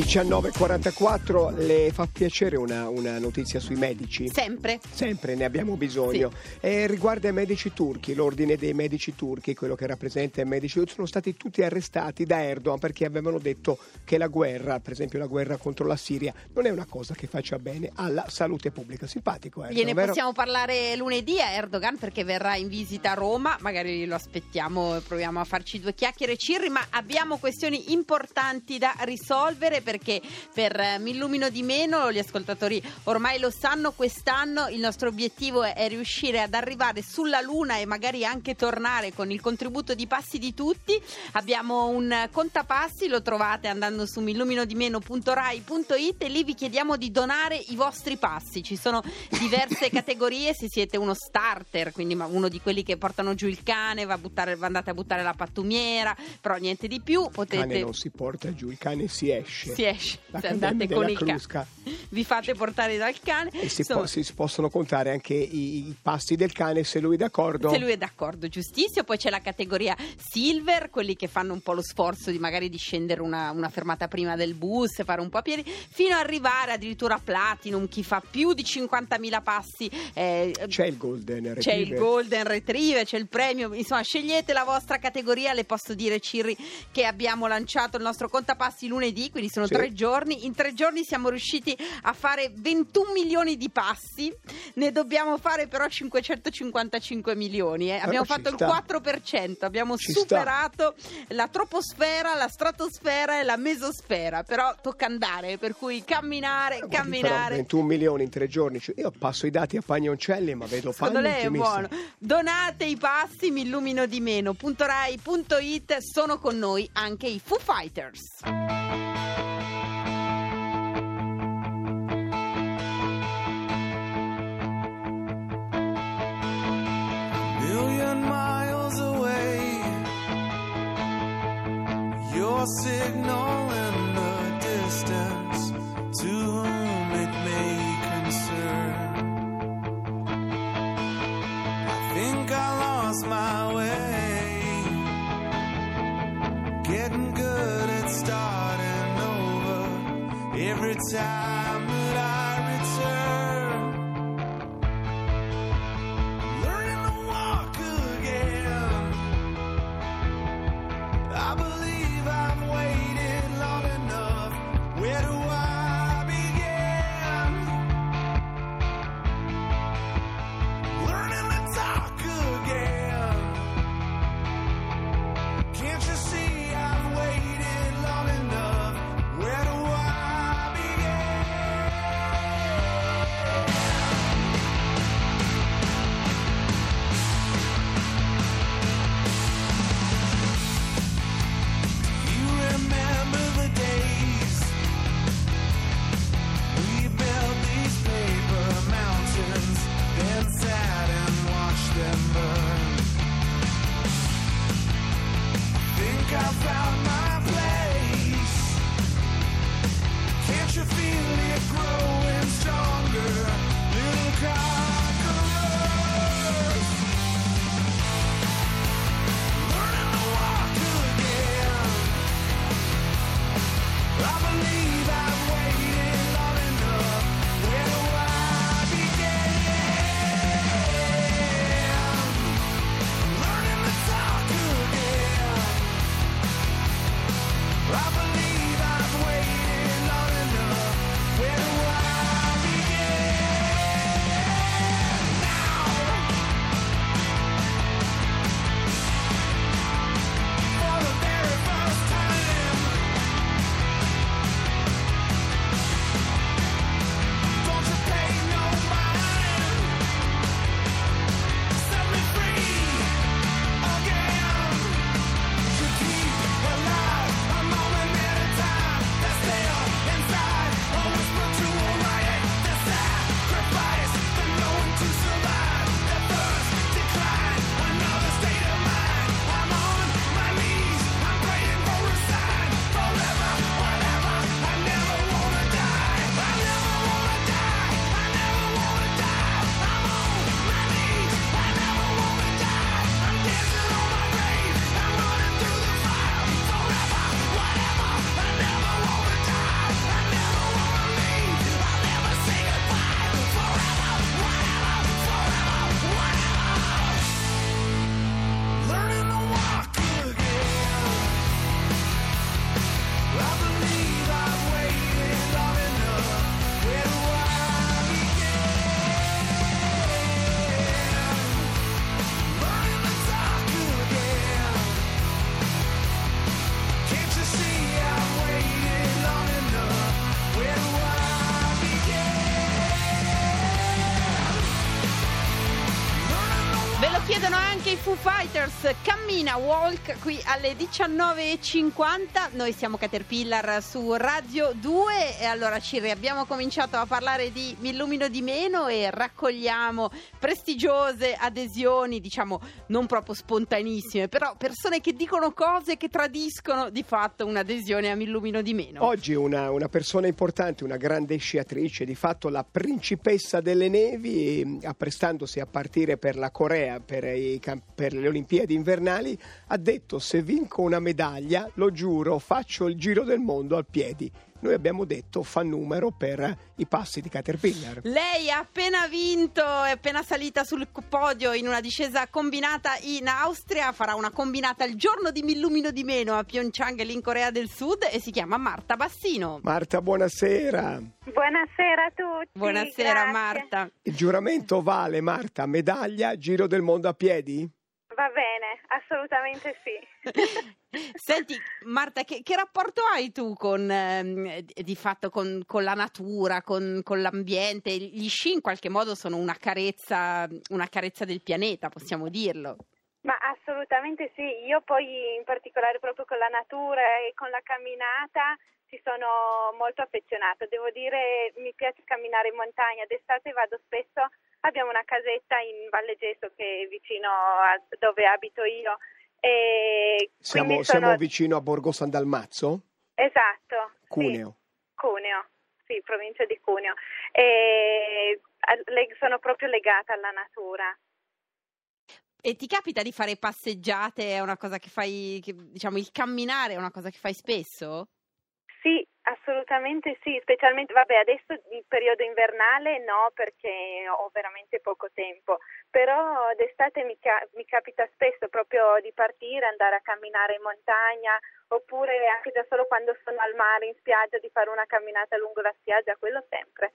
1944 le fa piacere una, una, notizia sui medici? Sempre. Sempre, ne abbiamo bisogno. Sì. E riguarda i medici turchi, l'ordine dei medici turchi, quello che rappresenta i medici, sono stati tutti arrestati da Erdogan perché avevano detto che la guerra, per esempio la guerra contro la Siria, non è una cosa che faccia bene alla salute pubblica. Simpatico Erdogan, Gliene vero? possiamo parlare lunedì a Erdogan perché verrà in visita a Roma, magari lo aspettiamo e proviamo a farci due chiacchiere Cirri, ma abbiamo questioni importanti da risolvere perché per eh, Mi illumino di meno, gli ascoltatori ormai lo sanno, quest'anno il nostro obiettivo è riuscire ad arrivare sulla Luna e magari anche tornare con il contributo di passi di tutti. Abbiamo un contapassi, lo trovate andando su milluminodimeno.rai.it e lì vi chiediamo di donare i vostri passi. Ci sono diverse categorie, se siete uno starter, quindi uno di quelli che portano giù il cane, va a buttare, andate a buttare la pattumiera, però niente di più. Potete... Il cane non si porta giù, il cane si esce si esce, se andate con il cane. Vi fate portare dal cane. E si, Insomma, po- si, possono contare anche i, i, passi del cane se lui è d'accordo. Se lui è d'accordo, giustissimo. Poi c'è la categoria silver, quelli che fanno un po' lo sforzo di magari di scendere una, una fermata prima del bus, fare un po' a piedi, fino ad arrivare addirittura a platinum, chi fa più di 50.000 passi. Eh, c'è il golden retriever. C'è il golden retriever, c'è il premio. Insomma, scegliete la vostra categoria. Le posso dire, Cirri, che abbiamo lanciato il nostro contapassi lunedì, quindi sono sì. tre giorni. In tre giorni siamo riusciti a fare 21 milioni di passi, ne dobbiamo fare però 555 milioni. Eh. Abbiamo fatto il 4%, abbiamo ci superato sta. la troposfera, la stratosfera e la mesosfera. Però tocca andare, per cui camminare, eh, camminare. Però 21 milioni in tre giorni. Cioè, io passo i dati a Pagnoncelli, ma vedo Secondo lei è buono. Donate i passi, mi illumino di meno. .rai.it sono con noi anche i Foo Fighters. Signal in the distance to whom it may concern. I think I lost my way, getting good at starting over every time that I Foo Fighters. Cammina Walk qui alle 19.50. Noi siamo Caterpillar su Radio 2 e allora Ciri abbiamo cominciato a parlare di Mi illumino di meno e raccogliamo prestigiose adesioni, diciamo non proprio spontanissime, però persone che dicono cose che tradiscono di fatto un'adesione a Mi illumino di meno. Oggi una, una persona importante, una grande sciatrice, di fatto la principessa delle nevi, apprestandosi a partire per la Corea per, i camp- per le Olimpiadi invernali, ha detto se vinco una medaglia, lo giuro, faccio il giro del mondo al piedi. Noi abbiamo detto fa numero per i passi di Caterpillar. Lei ha appena vinto, è appena salita sul podio in una discesa combinata in Austria, farà una combinata il giorno di Millumino di meno a Pyeongchang lì in Corea del Sud e si chiama Marta Bassino. Marta, buonasera. Buonasera a tutti. Buonasera grazie. Marta. Il giuramento vale, Marta, medaglia, giro del mondo a piedi? Va bene, assolutamente sì. Senti Marta, che, che rapporto hai tu con, ehm, di fatto con, con la natura, con, con l'ambiente? Gli sci in qualche modo sono una carezza, una carezza del pianeta, possiamo dirlo. Ma assolutamente sì, io poi in particolare proprio con la natura e con la camminata ci sono molto affezionata. Devo dire, mi piace camminare in montagna, d'estate vado spesso, abbiamo una casetta in Valle Gesso che è vicino a dove abito io. E Siamo, quindi siamo sono... vicino a Borgo San Dalmazzo, Esatto. sì. Cuneo. Cuneo, sì, provincia di Cuneo. E sono proprio legata alla natura. E ti capita di fare passeggiate? È una cosa che fai, che, diciamo, il camminare è una cosa che fai spesso? Assolutamente sì, specialmente, vabbè, adesso il periodo invernale no perché ho veramente poco tempo, però d'estate mi, ca- mi capita spesso proprio di partire, andare a camminare in montagna oppure anche già solo quando sono al mare in spiaggia di fare una camminata lungo la spiaggia, quello sempre.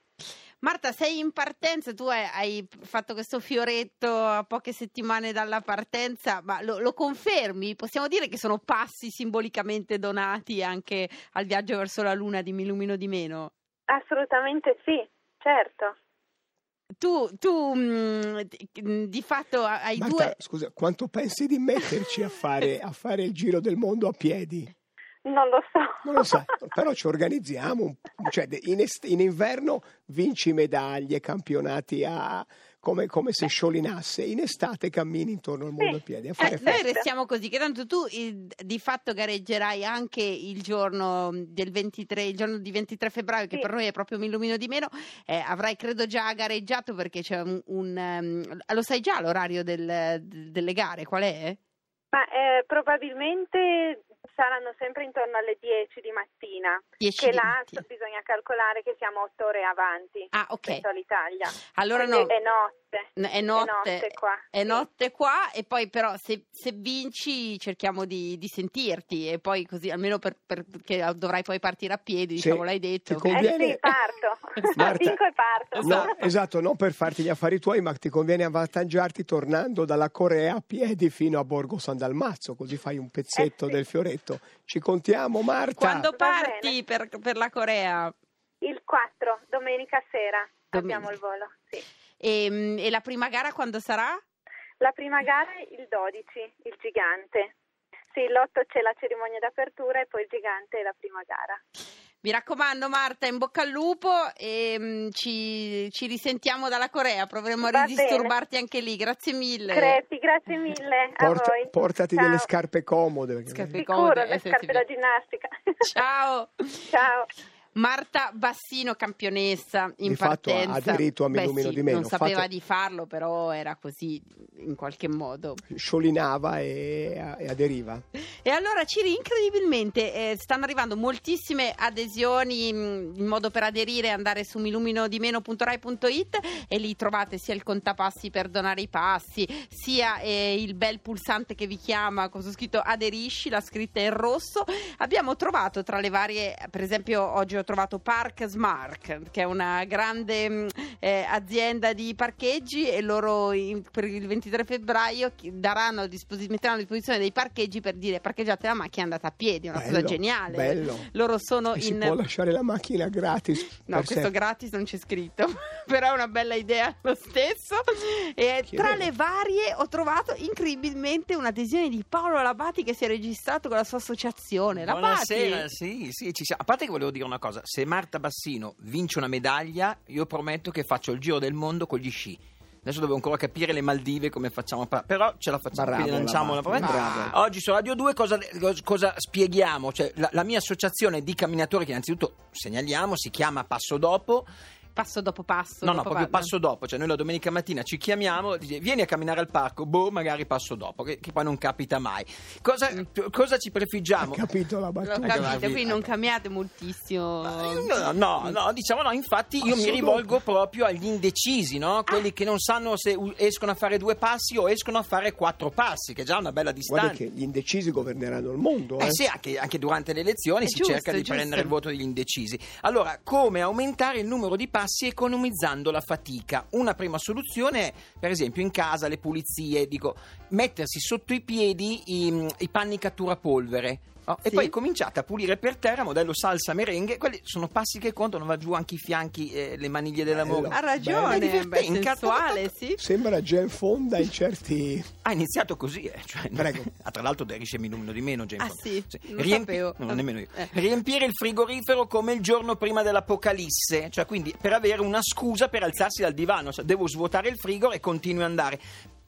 Marta, sei in partenza, tu hai, hai fatto questo fioretto a poche settimane dalla partenza, ma lo, lo confermi? Possiamo dire che sono passi simbolicamente donati anche al viaggio verso la Luna di Mi Lumino di Meno? Assolutamente sì, certo. Tu, tu mh, di- di fatto hai Marta, due... scusa, quanto pensi di metterci a fare, a fare il giro del mondo a piedi? Non lo so. Non lo so, però ci organizziamo, cioè in, est- in inverno vinci medaglie, campionati a, come, come se sciolinasse, in estate cammini intorno al mondo a piedi a fare Eh, noi restiamo così, che tanto tu il- di fatto gareggerai anche il giorno del 23, il giorno di 23 febbraio, che Sì. per noi è proprio mi illumino di meno. Eh, avrai credo già gareggiato perché c'è un, un, ehm, lo sai già l'orario del- delle gare, qual è? Ma eh, probabilmente saranno sempre intorno alle 10 di mattina, 10 che di là bisogna calcolare che siamo 8 ore avanti Ah, ok. rispetto all'Italia. Allora no, è notte. è notte, notte qua, è notte qua e poi però se, se vinci cerchiamo di, di sentirti e poi così almeno per, per- perché dovrai poi partire a piedi, diciamo l'hai detto. ti conviene- Eh sì, parto. Marta. Vinco e parto. No, esatto, non per farti gli affari tuoi, ma ti conviene avvantaggiarti tornando dalla Corea a piedi fino a Borgo San Dalmazzo, così fai un pezzetto Eh sì. del fioretto. Ci contiamo, Marta? Quando parti per, per la Corea? Il 4, domenica sera, Domenica. abbiamo il volo. Sì. E, e la prima gara quando sarà? La prima gara è il 12, il gigante. Sì, l'8 c'è la cerimonia d'apertura e poi il gigante è la prima gara. Mi raccomando Marta, in bocca al lupo e mm, ci, ci risentiamo dalla Corea, proveremo a ridisturbarti anche lì, grazie mille. Crepi, grazie mille a Porta- voi. portati Ciao. delle scarpe comode. Scarpe Sicuro, comode, le eh, scarpe da ginnastica. Ciao. Ciao. Marta Bassino, campionessa in Di fatto ha partenza. aderito a Mi Beh, illumino sì, di meno. Non sapeva Fate- di farlo, però era così in qualche modo. Sciolinava e, e aderiva. E allora Ciri, incredibilmente eh, stanno arrivando moltissime adesioni mh, in modo per aderire andare su miluminodimeno.rai.it e lì trovate sia il contapassi per donare i passi, sia eh, il bel pulsante che vi chiama con scritto aderisci, la scritta in rosso. Abbiamo trovato tra le varie, per esempio oggi ho trovato Park Smart, che è una grande mh, eh, azienda di parcheggi e loro in- per il 23 febbraio daranno metteranno a disposizione dei parcheggi per dire parcheggiate la macchina e andate a piedi, è una cosa Bello, geniale. bello. Loro sono E si in può lasciare la macchina gratis. No, questo sempre. gratis non c'è scritto, però è una bella idea lo stesso. E Che tra bello. le varie ho trovato incredibilmente un'adesione di Paolo Labati che si è registrato con la sua associazione. Buonasera, Labati. sì, sì, ci siamo. A parte che volevo dire una cosa, se Marta Bassino vince una medaglia, io prometto che faccio il giro del mondo con gli sci. Adesso devo ancora capire le Maldive come facciamo, però ce la facciamo, Bravo, quindi lanciamo la bravo. Oggi su Radio 2 cosa, cosa spieghiamo? Cioè, la, la mia associazione di camminatori che innanzitutto segnaliamo si chiama Passo Dopo Passo dopo passo. No, no, dopo proprio passo. passo dopo, cioè noi la domenica mattina ci chiamiamo, dice, vieni a camminare al parco, boh, magari passo dopo, che, che poi non capita mai. Cosa, cosa ci prefiggiamo? capito la battuta? Capito, quindi non cambiate moltissimo. No, no, no, diciamo no, infatti io mi Passo rivolgo dopo. proprio agli indecisi, no? Quelli che non sanno se escono a fare due passi o escono a fare quattro passi, che è già una bella Guarda distanza. che gli indecisi governeranno il mondo. Eh eh. sì, anche, anche durante le elezioni È si giusto, cerca di giusto. prendere il voto degli indecisi. Allora, come aumentare il numero di passi economizzando la fatica? Una prima soluzione è, per esempio, in casa le pulizie, dico, mettersi sotto i piedi i, i panni cattura polvere. No? E Sì. poi cominciate a pulire per terra, modello salsa merengue. Quelli sono passi che contano, va giù anche i fianchi, e le maniglie dell'amore. Bello. Ha ragione, beh, sensuale, sì. Sembra Gen Fonda in certi... Ha iniziato così, eh. cioè, Prego. Ah, tra l'altro aderisce mi numero di meno, James Ah, Bond. sì? Non lo Riempi- no, nemmeno io. Eh. Riempire il frigorifero come il giorno prima dell'apocalisse, cioè quindi per avere una scusa per alzarsi dal divano, cioè, devo svuotare il frigo e continui ad andare.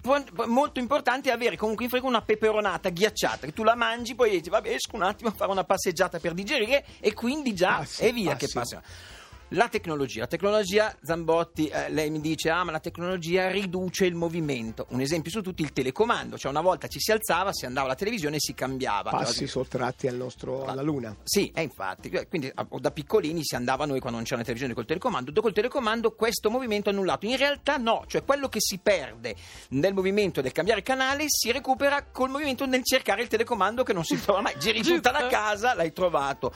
Poi, molto importante è avere comunque in frigo una peperonata ghiacciata che tu la mangi poi dici vabbè esco un attimo a fare una passeggiata per digerire e quindi già Passi, è via passi. che passa la tecnologia, la tecnologia Zambotti, eh, lei mi dice ah ma la tecnologia riduce il movimento, un esempio su tutti il telecomando, cioè una volta ci si alzava, si andava alla televisione e si cambiava. passi sottratti al nostro, alla luna. Sì, eh, infatti, quindi ah, da piccolini si andava noi quando non c'era la televisione col telecomando, dopo il telecomando questo movimento è annullato, in realtà no, cioè quello che si perde nel movimento del cambiare canale si recupera col movimento nel cercare il telecomando che non si trova mai, giri tutta la casa, l'hai trovato.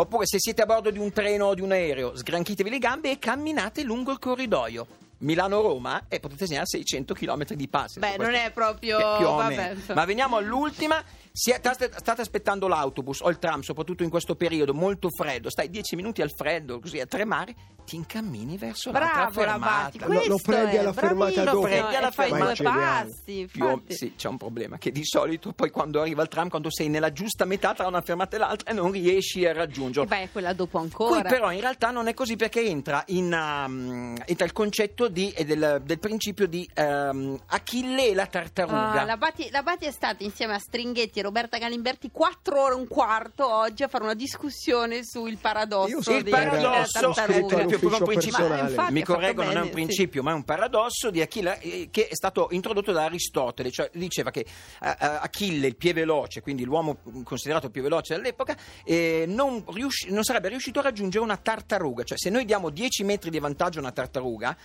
Oppure se siete a bordo di un treno o di un aereo, sgranchitevi le gambe e camminate lungo il corridoio. Milano-Roma e potete segnare 600 km di passi. Beh, non è proprio... Vabbè. Ma veniamo all'ultima. Si è- state, state aspettando l'autobus o il tram, soprattutto in questo periodo molto freddo. Stai 10 minuti al freddo, così a tremare, ti incammini verso l'altra Bravo Labati, fermata. Lo- lo questo prendi alla fermata dopo. Lo prendi alla fermata. due passi, Più sì, c'è un problema che di solito poi quando arriva il tram, quando sei nella giusta metà tra una fermata e l'altra, non riesci a raggiungerlo. Beh, quella dopo Qui ancora. però in realtà non è così perché entra, in, um, entra il concetto di- e del, del principio di um, Achille e la tartaruga. Ah, la, Bati, la Bati è stata insieme a Stringhetti e Roberta Galimberti quattro ore e un quarto oggi a fare una discussione sul paradosso il paradosso proprio all'ufficio un principio. Ma infatti mi correggo non è un principio ma è un paradosso di Achille eh, che è stato introdotto da Aristotele cioè diceva che eh, eh, Achille il più veloce quindi l'uomo considerato il più veloce all'epoca eh, non, riusci- non sarebbe riuscito a raggiungere una tartaruga cioè se noi diamo 10 metri di vantaggio a una tartaruga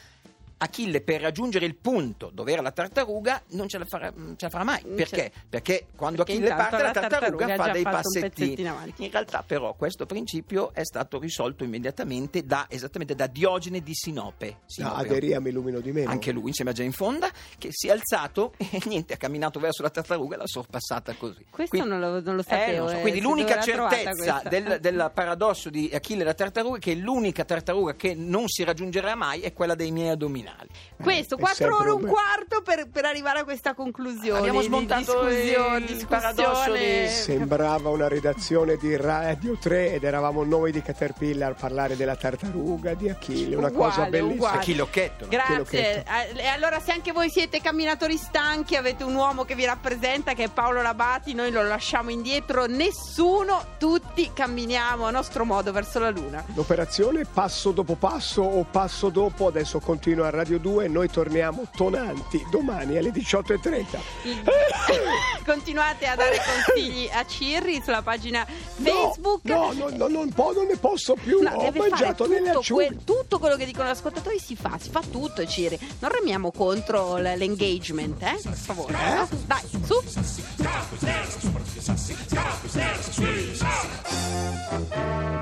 Achille per raggiungere il punto dove era la tartaruga non ce la farà, non ce la farà mai. Perché? Perché quando Perché Achille parte la tartaruga, tartaruga fa dei passettini. avanti. In realtà però questo principio è stato risolto immediatamente da, esattamente da Diogene di Sinope. No, Sinope. Aderia mi illumino di meno. Anche lui insieme a Jane Fonda che si è alzato e niente, ha camminato verso la tartaruga e l'ha sorpassata così. Questo Quindi- non lo, non lo eh, sapevo. non so. eh, Quindi l'unica certezza del, del paradosso di Achille e la tartaruga è che l'unica tartaruga che non si raggiungerà mai è quella dei miei addominali. Questo, È quattro sempre ore e un quarto per, per arrivare a questa conclusione. Abbiamo di smontato discussione, il paradosso di- Sembrava una redazione di Radio 3 ed eravamo noi di Caterpillar a parlare della tartaruga di Achille, una Uguale, cosa bellissima. uguale. No? Grazie. Eh, E allora, se anche voi siete camminatori stanchi, avete un uomo che vi rappresenta, che è Paolo Labati, noi lo lasciamo indietro. Nessuno, tutti camminiamo a nostro modo verso la Luna. L'operazione passo dopo passo o passo dopo adesso continua a Radio 2 noi torniamo tonanti domani alle 18.30. Continuate a dare consigli a Cirri sulla pagina Facebook. No, no, no, no non, po- non, ne posso più. No, Ho mangiato nelle acciughe. Que- tutto quello che dicono gli ascoltatori si fa, si fa tutto Cirri. Non remiamo contro l- l'engagement, eh? Per favore. Eh? Dai, su. Thank you.